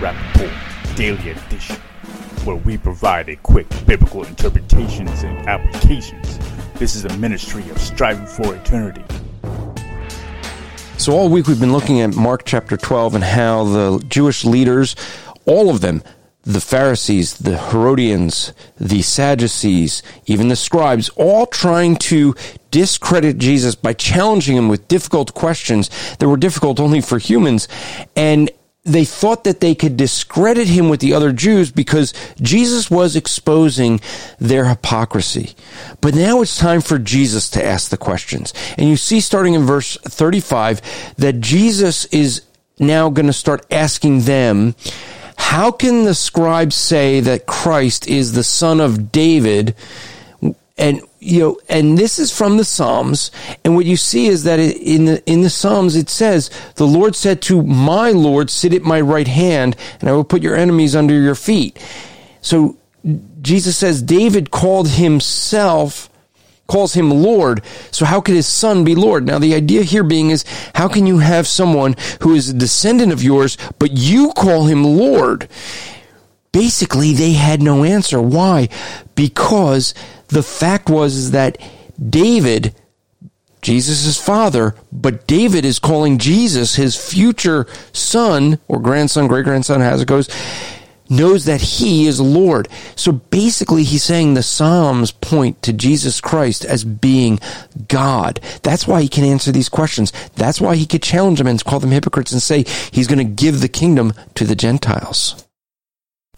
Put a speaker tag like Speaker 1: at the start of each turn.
Speaker 1: Welcome to the Rapp Report Daily Edition, where we provide a quick biblical interpretations and applications. This is a ministry of striving for eternity.
Speaker 2: So, all week we've been looking at Mark chapter 12 and how the Jewish leaders, all of them, the Pharisees, the Herodians, the Sadducees, even the scribes, all trying to discredit Jesus by challenging him with difficult questions that were difficult only for humans. And they thought that they could discredit him with the other Jews because Jesus was exposing their hypocrisy. But now it's time for Jesus to ask the questions. And you see, starting in verse 35, that Jesus is now going to start asking them, how can the scribes say that Christ is the son of David? And you know, and this is from the Psalms. And what you see is that in the in the Psalms it says, "The Lord said to my Lord, sit at my right hand, and I will put your enemies under your feet." So Jesus says David called himself calls him Lord. So how could his son be Lord? Now the idea here being is how can you have someone who is a descendant of yours, but you call him Lord? Basically, they had no answer. Why? Because the fact was is that David, Jesus' father, but David is calling Jesus his future son or grandson, great grandson, as it goes, knows that he is Lord. So basically, he's saying the Psalms point to Jesus Christ as being God. That's why he can answer these questions. That's why he could challenge them and call them hypocrites and say he's going to give the kingdom to the Gentiles.